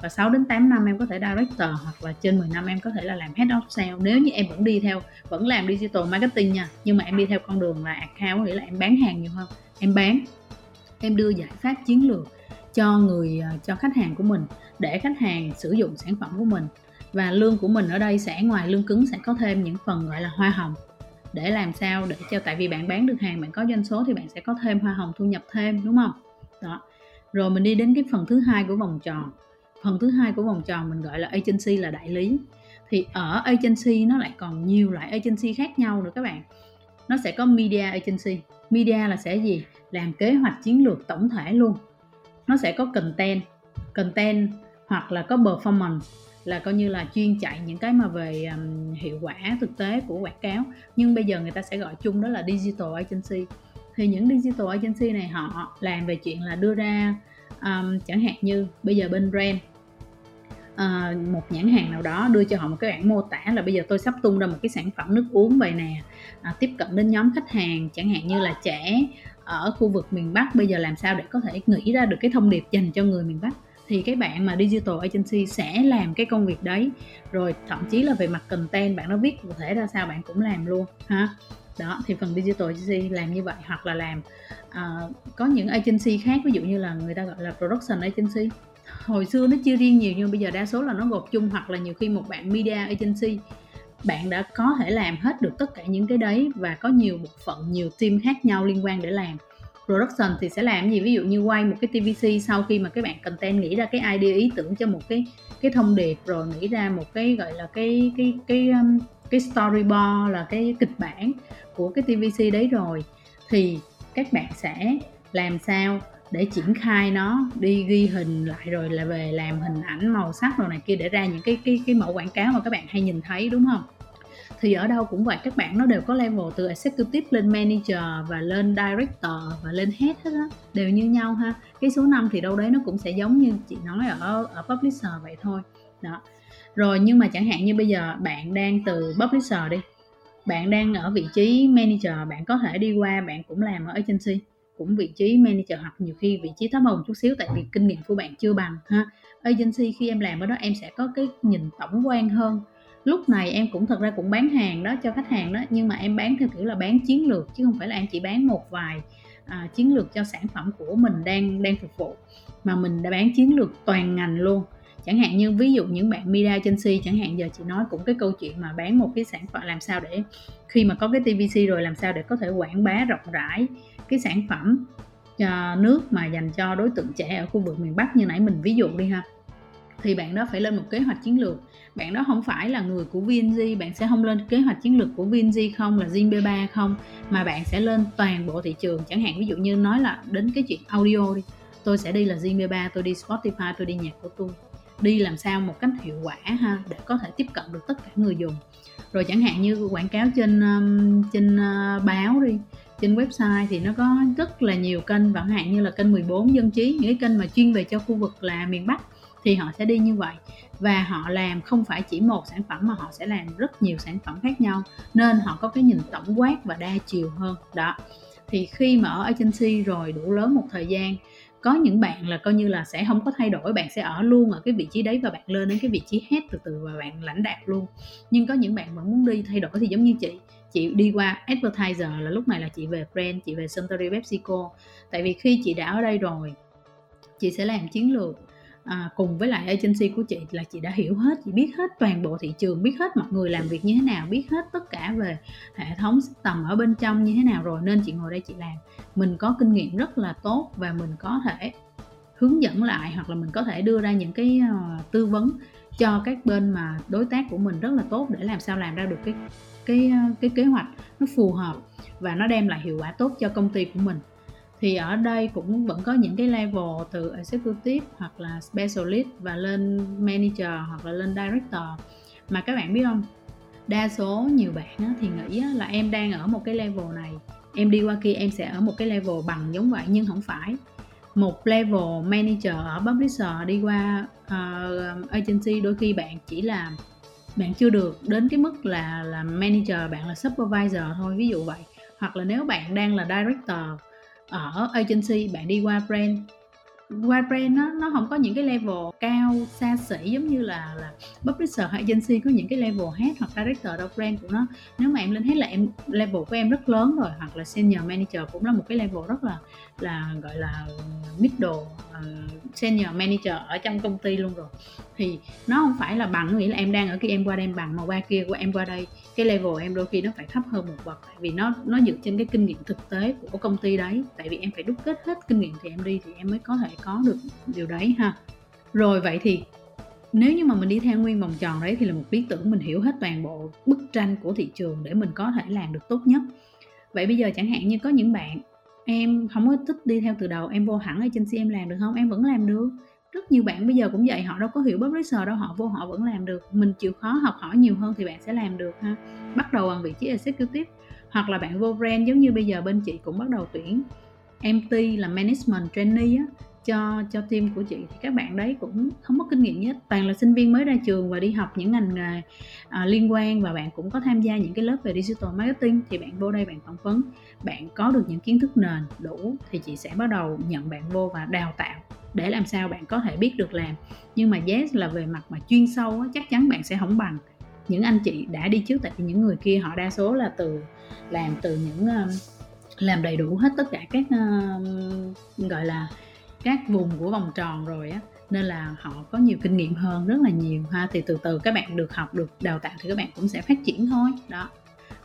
và 6 đến 8 năm em có thể director hoặc là trên 10 năm em có thể là làm head of sale. Nếu như em vẫn đi theo, vẫn làm digital marketing nha, nhưng mà em đi theo con đường là account, nghĩa là em bán hàng nhiều hơn, em bán, em đưa giải pháp chiến lược cho người ờ, cho khách hàng của mình, để khách hàng sử dụng sản phẩm của mình. Và lương của mình ở đây sẽ, ngoài lương cứng sẽ có thêm những phần gọi là hoa hồng. Để làm sao? Để cho, tại vì bạn bán được hàng, bạn có doanh số thì bạn sẽ có thêm hoa hồng thu nhập thêm, đúng không? Đó. Rồi mình đi đến cái phần thứ hai của vòng tròn phần thứ hai của vòng tròn mình gọi là agency là đại lý. Thì ở agency nó lại còn nhiều loại agency khác nhau nữa các bạn. Nó sẽ có media agency. Media là sẽ gì? Làm kế hoạch chiến lược tổng thể luôn. Nó sẽ có content content hoặc là có performance là coi như là chuyên chạy những cái mà về um, hiệu quả thực tế của quảng cáo. Nhưng bây giờ người ta sẽ gọi chung đó là digital agency. Thì những digital agency này họ làm về chuyện là đưa ra um, chẳng hạn như bây giờ bên brand uh, một nhãn hàng nào đó đưa cho họ một cái bản mô tả là bây giờ tôi sắp tung ra một cái sản phẩm nước uống vậy nè. À, tiếp cận đến nhóm khách hàng chẳng hạn như là trẻ ở khu vực miền Bắc bây giờ làm sao để có thể nghĩ ra được cái thông điệp dành cho người miền Bắc? Thì cái bạn mà digital agency sẽ làm cái công việc đấy. Rồi thậm chí là về mặt content bạn nó viết cụ thể ra sao bạn cũng làm luôn ha? Đó thì phần digital agency làm như vậy hoặc là làm uh, có những agency khác ví dụ như là người ta gọi là production agency hồi xưa nó chia riêng nhiều nhưng bây giờ đa số là nó gộp chung hoặc là nhiều khi một bạn media agency bạn đã có thể làm hết được tất cả những cái đấy và có nhiều bộ phận nhiều team khác nhau liên quan để làm. Production thì sẽ làm gì? Ví dụ như quay một cái TVC sau khi mà các bạn content nghĩ ra cái idea ý tưởng cho một cái cái thông điệp rồi nghĩ ra một cái gọi là cái cái cái cái, cái storyboard là cái kịch bản của cái TVC đấy rồi thì các bạn sẽ làm sao? Để triển khai nó, đi ghi hình lại rồi là về làm hình ảnh màu sắc rồi này kia để ra những cái cái cái mẫu quảng cáo mà các bạn hay nhìn thấy, đúng không? Thì ở đâu cũng vậy, các bạn nó đều có level từ executive lên manager và lên director và lên head hết á, đều như nhau ha. Cái số 5 thì đâu đấy nó cũng sẽ giống như chị nói ở ở publisher vậy thôi. Đó. Rồi nhưng mà chẳng hạn như bây giờ bạn đang từ publisher đi, bạn đang ở vị trí manager, bạn có thể đi qua, bạn cũng làm ở agency cũng vị trí manager hoặc nhiều khi vị trí thấp hơn một chút xíu tại vì kinh nghiệm của bạn chưa bằng ha. Agency khi em làm ở đó em sẽ có cái nhìn tổng quan hơn. Lúc này em cũng thật ra cũng bán hàng đó cho khách hàng đó nhưng mà em bán theo kiểu là bán chiến lược chứ không phải là em chỉ bán một vài à, chiến lược cho sản phẩm của mình đang đang phục vụ. Mà mình đã bán chiến lược toàn ngành luôn. Chẳng hạn như ví dụ những bạn media agency chẳng hạn giờ chị nói cũng cái câu chuyện mà bán một cái sản phẩm làm sao để khi mà có cái TVC rồi làm sao để có thể quảng bá rộng rãi cái sản phẩm à, nước mà dành cho đối tượng trẻ ở khu vực miền Bắc như nãy mình ví dụ đi ha. Thì bạn đó phải lên một kế hoạch chiến lược. Bạn đó không phải là người của VNG bạn sẽ không lên kế hoạch chiến lược của VNG không là Zin B3 không mà bạn sẽ lên toàn bộ thị trường. Chẳng hạn ví dụ như nói là đến cái chuyện audio đi tôi sẽ đi là Zin B3 tôi đi Spotify tôi đi nhạc của tôi. Đi làm sao một cách hiệu quả ha để có thể tiếp cận được tất cả người dùng. Rồi chẳng hạn như quảng cáo trên um, trên uh, báo đi trên website thì nó có rất là nhiều kênh chẳng hạn như là kênh 14 dân trí những cái kênh mà chuyên về cho khu vực là miền Bắc thì họ sẽ đi như vậy. Và họ làm không phải chỉ một sản phẩm mà họ sẽ làm rất nhiều sản phẩm khác nhau, nên họ có cái nhìn tổng quát và đa chiều hơn. Đó. Thì khi mà ở agency rồi đủ lớn một thời gian có những bạn là coi như là sẽ không có thay đổi, bạn sẽ ở luôn ở cái vị trí đấy và bạn lên đến cái vị trí hết từ từ và bạn lãnh đạo luôn. Nhưng có những bạn vẫn muốn đi thay đổi thì giống như chị chị đi qua advertiser là lúc này là chị về brand, chị về Suntory PepsiCo tại vì khi chị đã ở đây rồi, chị sẽ làm chiến lược à, cùng với lại agency của chị là chị đã hiểu hết chị biết hết toàn bộ thị trường biết hết mọi người làm việc như thế nào biết hết tất cả về hệ thống tầm ở bên trong như thế nào rồi nên chị ngồi đây chị làm. Mình có kinh nghiệm rất là tốt và mình có thể hướng dẫn lại hoặc là mình có thể đưa ra những cái uh, tư vấn cho các bên mà đối tác của mình rất là tốt để làm sao làm ra được cái cái ờ, cái kế hoạch nó phù hợp và nó đem lại hiệu quả tốt cho công ty của mình thì ở đây cũng vẫn có những cái level từ executive hoặc là specialist và lên manager hoặc là lên director. Mà các bạn biết không? Đa số nhiều bạn thì nghĩ là em đang ở một cái level này. Em đi qua kia em sẽ ở một cái level bằng giống vậy nhưng không phải. Một level manager ở publisher đi qua uh, agency đôi khi bạn chỉ là bạn chưa được đến cái mức là là manager bạn là supervisor thôi ví dụ vậy. Hoặc là nếu bạn đang là director ở agency bạn đi qua brand. Qua brand nó nó không có những cái level cao xa xỉ giống như là là publisher hay agency có những cái level head hoặc director đâu. Brand của nó nếu mà em lên hết là em level của em rất lớn rồi hoặc là senior manager cũng là một cái level rất là là gọi là middle uh, senior manager ở trong công ty luôn rồi thì nó không phải là bằng, nghĩa là em đang ở kia em qua đây em bằng, mà qua kia qua em qua đây, cái level em đôi khi nó phải thấp hơn một bậc. Tại vì nó nó dựa trên cái kinh nghiệm thực tế của công ty đấy. Tại vì em phải đúc kết hết kinh nghiệm thì em đi thì em mới có thể có được điều đấy ha. Rồi, vậy thì nếu như mà mình đi theo nguyên vòng tròn đấy thì là một lý tưởng mình hiểu hết toàn bộ bức tranh của thị trường để mình có thể làm được tốt nhất. Vậy bây giờ chẳng hạn như có những bạn em không có thích đi theo từ đầu, em vô hẳn agency em làm được không? Em vẫn làm được rất nhiều bạn bây giờ cũng vậy họ đâu có hiểu publisher đâu họ vô họ vẫn làm được. Mình chịu khó học hỏi nhiều hơn thì bạn sẽ làm được ha. Bắt đầu bằng vị trí executive hoặc là bạn vô brand giống như bây giờ bên chị cũng bắt đầu tuyển MT là management trainee á cho cho team của chị. Thì các bạn đấy cũng không có kinh nghiệm nhất toàn là sinh viên mới ra trường và đi học những ngành nghề à, liên quan và bạn cũng có tham gia những cái lớp về digital marketing thì bạn vô đây bạn phỏng vấn bạn có được những kiến thức nền đủ thì chị sẽ bắt đầu nhận bạn vô và đào tạo để làm sao bạn có thể biết được làm. Nhưng mà yes là về mặt mà chuyên sâu á, chắc chắn bạn sẽ không bằng. Những anh chị đã đi trước tại vì những người kia họ đa số là từ làm từ những um, làm đầy đủ hết tất cả các uh, gọi là các vùng của vòng tròn rồi á. Nên là họ có nhiều kinh nghiệm hơn rất là nhiều ha. Thì từ từ các bạn được học được đào tạo thì các bạn cũng sẽ phát triển thôi đó.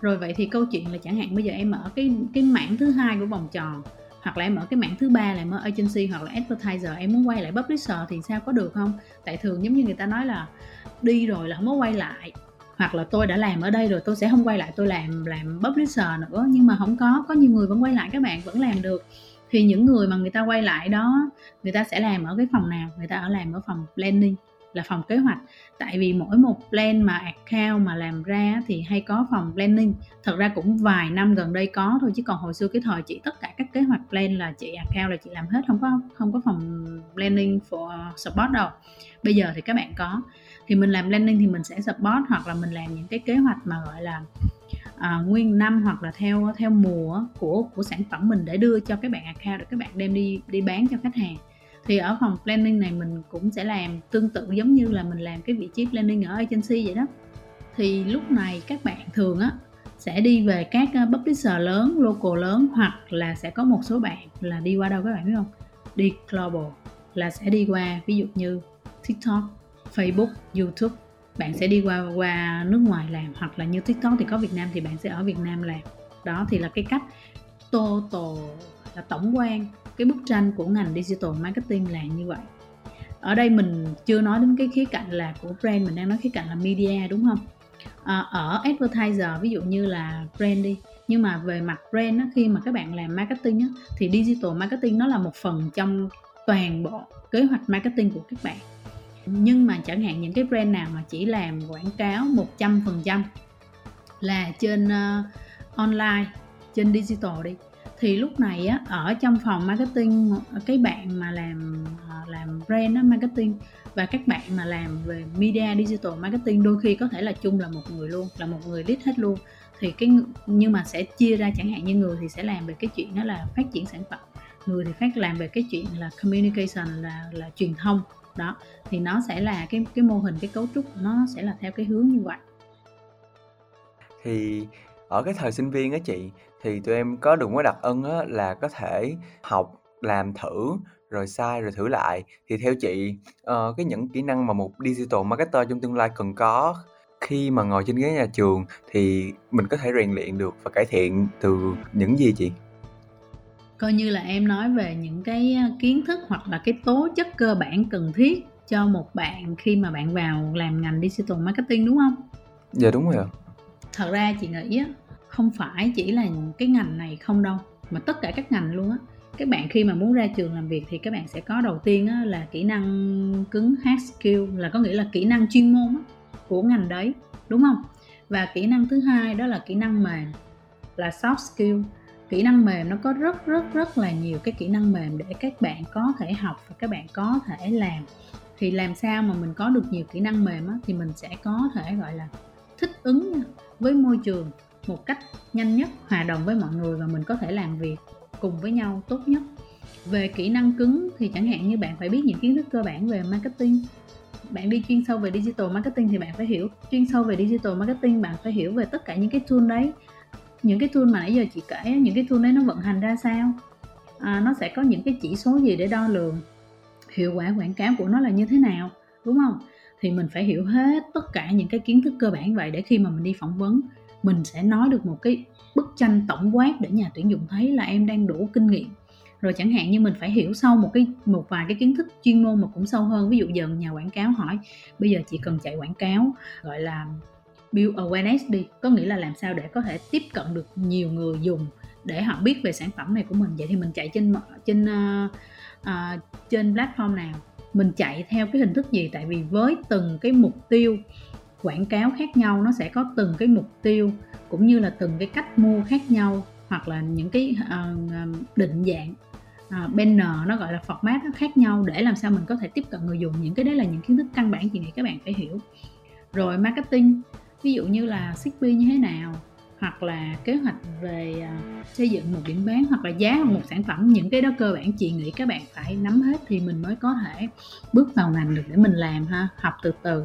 Rồi vậy thì câu chuyện là chẳng hạn bây giờ em ở cái cái mảng thứ hai của vòng tròn hoặc là em ở cái mảng thứ ba là em ở agency hoặc là advertiser, em muốn quay lại publisher thì sao, có được không? Tại thường giống như người ta nói là đi rồi là không có quay lại, hoặc là tôi đã làm ở đây rồi tôi sẽ không quay lại, tôi làm làm publisher nữa, nhưng mà không có có nhiều người vẫn quay lại, các bạn vẫn làm được. Thì những người mà người ta quay lại đó, người ta sẽ làm ở cái phòng nào? Người ta ở làm ở phòng planning là phòng kế hoạch. Tại vì mỗi một plan mà account mà làm ra thì hay có phòng planning. Thật ra cũng vài năm gần đây có thôi chứ còn hồi xưa cái thời chị tất cả các kế hoạch plan là chị account là chị làm hết không có không có phòng planning for support đâu. Bây giờ thì các bạn có. Thì mình làm planning thì mình sẽ support hoặc là mình làm những cái kế hoạch mà gọi là à, nguyên năm hoặc là theo theo mùa của của sản phẩm mình để đưa cho các bạn account để các bạn đem đi đi bán cho khách hàng thì ở phòng planning này mình cũng sẽ làm tương tự giống như là mình làm cái vị trí planning ở agency vậy đó. Thì lúc này các bạn thường á, sẽ đi về các ờ, publisher lớn, local lớn hoặc là sẽ có một số bạn là đi qua đâu các bạn biết không? Đi global là sẽ đi qua ví dụ như tiktok, facebook, youtube. Bạn sẽ đi qua qua nước ngoài làm hoặc là như tiktok thì có việt nam thì bạn sẽ ở việt nam làm. Đó thì là cái cách total là tổng quan cái bức tranh của ngành digital marketing là như vậy. Ở đây mình chưa nói đến cái khía cạnh là của brand mình đang nói khía cạnh là media đúng không? À, ở advertiser ví dụ như là brand đi nhưng mà về mặt brand á, khi mà các bạn làm marketing á, thì digital marketing nó là một phần trong toàn bộ kế hoạch marketing của các bạn. Nhưng mà chẳng hạn những cái brand nào mà chỉ làm quảng cáo 100% là trên uh, online trên digital đi thì lúc này á ở trong phòng marketing cái bạn mà làm ờ, làm brand á, marketing và các bạn mà làm về media digital marketing đôi khi có thể là chung là một người luôn là một người lead hết luôn. Thì cái nhưng mà sẽ chia ra chẳng hạn như người thì sẽ làm về cái chuyện đó là phát triển sản phẩm người thì phát làm về cái chuyện là communication là là truyền thông đó. Thì nó sẽ là cái cái mô hình cái cấu trúc nó sẽ là theo cái hướng như vậy. Thì ở cái thời sinh viên á chị thì tụi em có được một đặc ân á là có thể học làm thử rồi sai rồi thử lại thì theo chị uh, cái những kỹ năng mà một digital marketer trong tương lai cần có khi mà ngồi trên ghế nhà trường thì mình có thể rèn luyện được và cải thiện từ những gì chị coi như là em nói về những cái kiến thức hoặc là cái tố chất cơ bản cần thiết cho một bạn khi mà bạn vào làm ngành digital marketing đúng không? Dạ đúng rồi ạ. Thật ra chị nghĩ không phải chỉ là cái ngành này không đâu mà tất cả các ngành luôn á. Các bạn khi mà muốn ra trường làm việc thì các bạn sẽ có đầu tiên á, là kỹ năng cứng hard skill là có nghĩa là kỹ năng chuyên môn á, của ngành đấy đúng không? Và kỹ năng thứ hai đó là kỹ năng mềm là soft skill. Kỹ năng mềm nó có rất rất rất là nhiều cái kỹ năng mềm để các bạn có thể học và các bạn có thể làm. Thì làm sao mà mình có được nhiều kỹ năng mềm á, thì mình sẽ có thể gọi là thích ứng với môi trường một cách nhanh nhất hòa đồng với mọi người và mình có thể làm việc cùng với nhau tốt nhất. Về kỹ năng cứng thì chẳng hạn như bạn phải biết những kiến thức cơ bản về marketing. Bạn đi chuyên sâu về digital marketing thì bạn phải hiểu. Chuyên sâu về digital marketing bạn phải hiểu về tất cả những cái tool đấy. Những cái tool mà nãy giờ chị kể những cái tool đấy nó vận hành ra sao? À, nó sẽ có những cái chỉ số gì để đo lường hiệu quả quảng cáo của nó là như thế nào đúng không? Thì mình phải hiểu hết tất cả những cái kiến thức cơ bản vậy để khi mà mình đi phỏng vấn mình sẽ nói được một cái bức tranh tổng quát để nhà tuyển dụng thấy là em đang đủ kinh nghiệm. Rồi chẳng hạn như mình phải hiểu sâu một cái một vài cái kiến thức chuyên môn mà cũng sâu hơn. Ví dụ giờ nhà quảng cáo hỏi bây giờ chị cần chạy quảng cáo gọi là build awareness đi. Có nghĩa là làm sao để có thể tiếp cận được nhiều người dùng để họ biết về sản phẩm này của mình. Vậy thì mình chạy trên trên uh, uh, trên platform nào? Mình chạy theo cái hình thức gì? Tại vì với từng cái mục tiêu quảng cáo khác nhau nó sẽ có từng cái mục tiêu cũng như là từng cái cách mua khác nhau hoặc là những cái uh, định dạng uh, banner nó gọi là format nó khác nhau để làm sao mình có thể tiếp cận người dùng. Những cái đấy là những kiến thức căn bản chị nghĩ các bạn phải hiểu. Rồi marketing ví dụ như là CP như thế nào hoặc là kế hoạch về uh, xây dựng một điểm bán hoặc là giá một sản phẩm những cái đó cơ bản chị nghĩ các bạn phải nắm hết thì mình mới có thể bước vào ngành được để mình làm ha học từ từ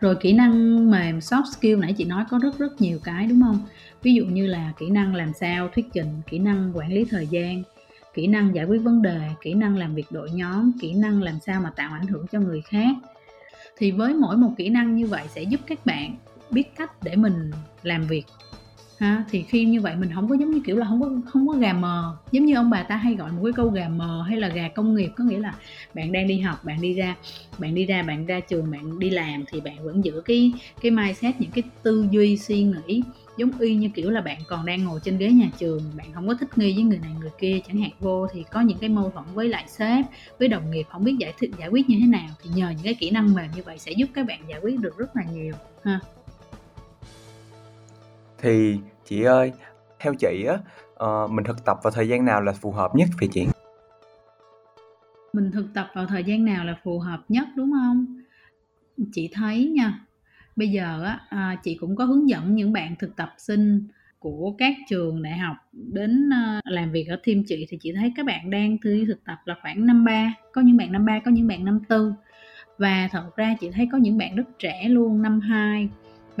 rồi kỹ năng mềm, soft skill nãy chị nói có rất rất nhiều cái, đúng không? Ví dụ như là kỹ năng làm sao, thuyết trình, kỹ năng quản lý thời gian, kỹ năng giải quyết vấn đề, kỹ năng làm việc đội nhóm, kỹ năng làm sao mà tạo ảnh hưởng cho người khác. Thì với mỗi một kỹ năng như vậy sẽ giúp các bạn biết cách để mình làm việc ha? Thì khi như vậy mình không có giống như kiểu là không có không có gà mờ. Giống như ông bà ta hay gọi một cái câu gà mờ hay là gà công nghiệp, có nghĩa là bạn đang đi học, bạn đi ra, bạn đi ra, bạn ra trường, bạn đi làm thì bạn vẫn giữ cái cái mindset, những cái tư duy, suy nghĩ giống y như kiểu là bạn còn đang ngồi trên ghế nhà trường, bạn không có thích nghi với người này, người kia, chẳng hạn vô thì có những cái mâu thuẫn với lại sếp, với đồng nghiệp, không biết giải thích, giải quyết như thế nào. Thì nhờ những cái kỹ năng mềm như vậy sẽ giúp các bạn giải quyết được rất là nhiều, ha? Thì chị ơi theo chị á uh, mình thực tập vào thời gian nào là phù hợp nhất vậy chị? Mình thực tập vào thời gian nào là phù hợp nhất đúng không? Chị thấy nha bây giờ á à, chị cũng có hướng dẫn những bạn thực tập sinh của các trường đại học đến ờ, làm việc ở team chị thì chị thấy các bạn đang thi thực tập là khoảng năm ba có những bạn năm ba có những bạn năm tư. Và thật ra chị thấy có những bạn rất trẻ luôn năm hai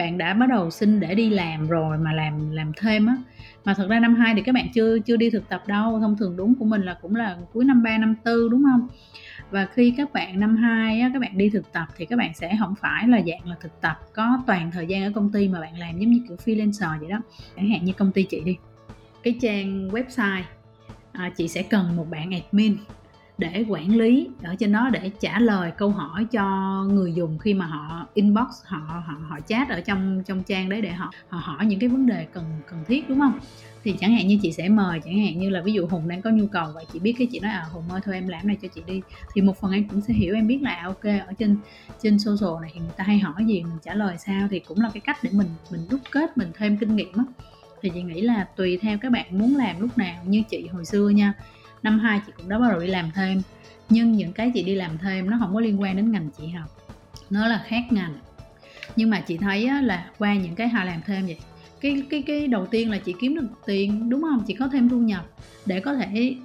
bạn đã bắt đầu xin để đi làm rồi mà làm làm thêm á. Mà thật ra năm 2 thì các bạn chưa chưa đi thực tập đâu thông thường đúng của mình là cũng là cuối năm 3 năm tư đúng không? Và khi các bạn năm 2 á, các bạn đi thực tập thì các bạn sẽ không phải là dạng là thực tập có toàn thời gian ở công ty mà bạn làm giống như kiểu freelancer vậy đó. Chẳng hạn như công ty chị đi cái trang website à, chị sẽ cần một bạn admin để quản lý, ở trên đó để trả lời câu hỏi cho người dùng khi mà họ inbox, họ họ họ chat ở trong trong trang đấy để họ họ hỏi những cái vấn đề cần cần thiết, đúng không? Thì chẳng hạn như chị sẽ mời, chẳng hạn như là ví dụ hùng đang có nhu cầu vậy chị biết cái chị nói à hùng ơi, thôi em làm này cho chị đi. Thì một phần em cũng sẽ hiểu, em biết là à, ok, ở trên trên social này thì người ta hay hỏi gì, mình trả lời sao thì cũng là cái cách để mình mình đúc kết, mình thêm kinh nghiệm á. Thì chị nghĩ là tùy theo các bạn muốn làm lúc nào, như chị hồi xưa nha năm 2 chị cũng đã bắt đầu đi làm thêm. Nhưng những cái chị đi làm thêm nó không có liên quan đến ngành chị học. Nó là khác ngành. Nhưng mà chị thấy á, là qua những cái họ làm thêm vậy cái cái cái đầu tiên là chị kiếm được tiền đúng không? Chị có thêm thu nhập để có thể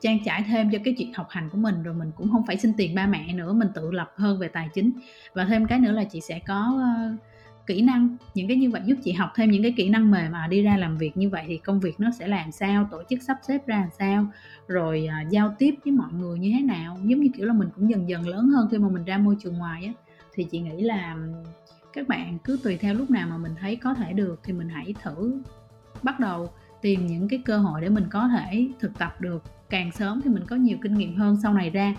trang trải thêm cho cái chuyện học hành của mình rồi mình cũng không phải xin tiền ba mẹ nữa mình tự lập hơn về tài chính. Và thêm cái nữa là chị sẽ có uh, kỹ năng những cái như vậy giúp chị học thêm những cái kỹ năng mềm mà đi ra làm việc như vậy thì công việc nó sẽ làm sao tổ chức sắp xếp ra làm sao rồi à, giao tiếp với mọi người như thế nào. Giống như kiểu là mình cũng dần dần lớn hơn khi mà mình ra môi trường ngoài á. Thì chị nghĩ là các bạn cứ tùy theo lúc nào mà mình thấy có thể được thì mình hãy thử bắt đầu tìm những cái cơ hội để mình có thể thực tập được. Càng sớm thì mình có nhiều kinh nghiệm hơn. Sau này ra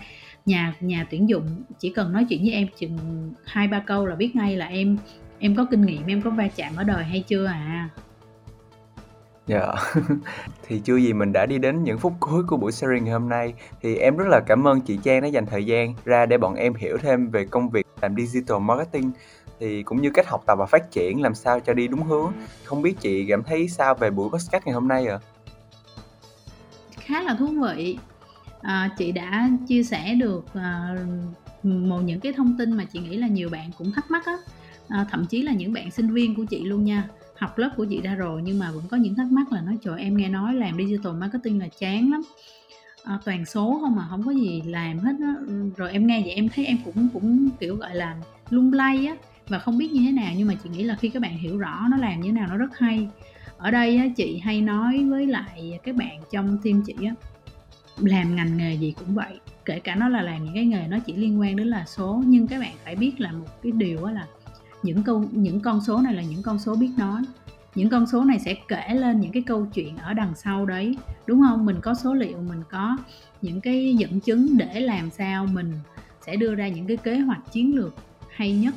nhà nhà tuyển dụng chỉ cần nói chuyện với em chừng hai ba câu là biết ngay là em em có kinh nghiệm em có va chạm ở đời hay chưa à? Dạ, thì chưa gì mình đã đi đến những phút cuối của buổi sharing ngày hôm nay. Thì em rất là cảm ơn chị Trang đã dành thời gian ra để bọn em hiểu thêm về công việc làm digital marketing thì cũng như cách học tập và phát triển làm sao cho đi đúng hướng. Không biết chị cảm thấy sao về buổi podcast ngày hôm nay ạ? À? khá là thú vị. À, chị đã chia sẻ được à, một những cái thông tin mà chị nghĩ là nhiều bạn cũng thắc mắc á à, thậm chí là những bạn sinh viên của chị luôn nha. Học lớp của chị ra rồi nhưng mà vẫn có những thắc mắc là nói trời em nghe nói làm digital marketing là chán lắm. À, toàn số không mà không có gì làm hết đó. rồi em nghe vậy em thấy em cũng cũng kiểu gọi là lung lay á và không biết như thế nào. Nhưng mà chị nghĩ là khi các bạn hiểu rõ nó làm như thế nào nó rất hay. Ở đây á, chị hay nói với lại các bạn trong team chị á làm ngành nghề gì cũng vậy. Kể cả nó là làm những cái nghề nó chỉ liên quan đến là số nhưng các bạn phải biết là một cái điều là những câu những con số này là những con số biết nói. Những con số này sẽ kể lên những cái câu chuyện ở đằng sau đấy đúng không? Mình có số liệu mình có những cái dẫn chứng để làm sao mình sẽ đưa ra những cái kế hoạch chiến lược hay nhất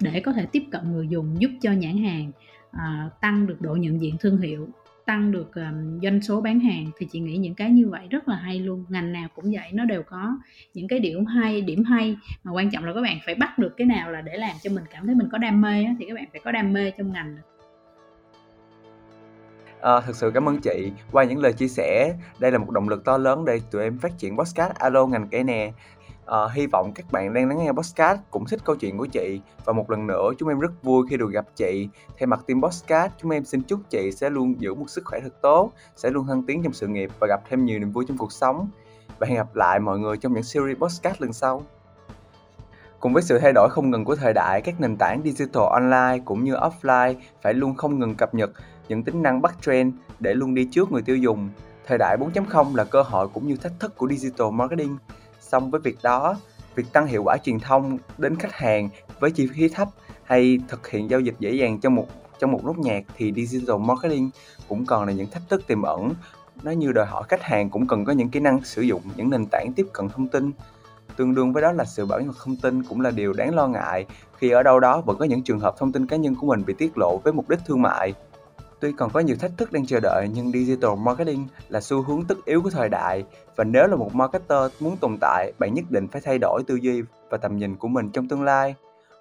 để có thể tiếp cận người dùng giúp cho nhãn hàng uh, tăng được độ nhận diện thương hiệu tăng được um, doanh số bán hàng thì chị nghĩ những cái như vậy rất là hay luôn. Ngành nào cũng vậy nó đều có những cái điểm hay điểm hay. Mà quan trọng là các bạn phải bắt được cái nào là để làm cho mình cảm thấy mình có đam mê á, thì các bạn phải có đam mê trong ngành. À, thực sự cảm ơn chị. Qua những lời chia sẻ đây là một động lực to lớn để tụi em phát triển podcast alo ngành kể nè. À, hy vọng các bạn đang lắng nghe podcast cũng thích câu chuyện của chị và một lần nữa chúng em rất vui khi được gặp chị. Thay mặt team podcast, chúng em xin chúc chị sẽ luôn giữ một sức khỏe thật tốt, sẽ luôn thăng tiến trong sự nghiệp và gặp thêm nhiều niềm vui trong cuộc sống. Và hẹn gặp lại mọi người trong những series podcast lần sau. Cùng với sự thay đổi không ngừng của thời đại, các nền tảng digital online cũng như offline phải luôn không ngừng cập nhật những tính năng bắt trend để luôn đi trước người tiêu dùng. Thời đại 4.0 là cơ hội cũng như thách thức của digital marketing Song với việc đó, việc tăng hiệu quả truyền thông đến khách hàng với chi phí thấp hay thực hiện giao dịch dễ dàng trong một trong một nốt nhạc thì digital marketing cũng còn là những thách thức tiềm ẩn. Nó như đòi hỏi khách hàng cũng cần có những kỹ năng sử dụng những nền tảng tiếp cận thông tin. Tương đương với đó là sự bảo mật thông tin cũng là điều đáng lo ngại khi ở đâu đó vẫn có những trường hợp thông tin cá nhân của mình bị tiết lộ với mục đích thương mại tuy còn có nhiều thách thức đang chờ đợi nhưng digital marketing là xu hướng tất yếu của thời đại và nếu là một marketer muốn tồn tại bạn nhất định phải thay đổi tư duy và tầm nhìn của mình trong tương lai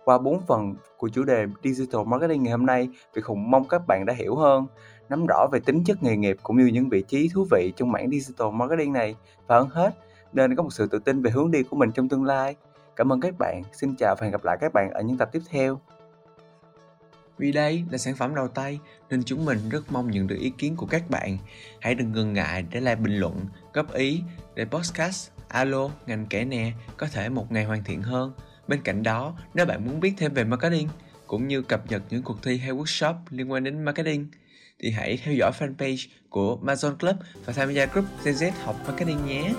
qua 4 phần của chủ đề Digital Marketing ngày hôm nay, Việt Hùng mong các bạn đã hiểu hơn, nắm rõ về tính chất nghề nghiệp cũng như những vị trí thú vị trong mảng Digital Marketing này và hơn hết, nên có một sự tự tin về hướng đi của mình trong tương lai. Cảm ơn các bạn, xin chào và hẹn gặp lại các bạn ở những tập tiếp theo. Vì đây là sản phẩm đầu tay nên chúng mình rất mong nhận được ý kiến của các bạn. Hãy đừng ngần ngại để lại bình luận, góp ý để podcast Alo, ngành kể nè có thể một ngày hoàn thiện hơn. Bên cạnh đó, nếu bạn muốn biết thêm về marketing cũng như cập nhật những cuộc thi hay workshop liên quan đến marketing thì hãy theo dõi fanpage của Amazon Club và tham gia group zz học marketing nhé.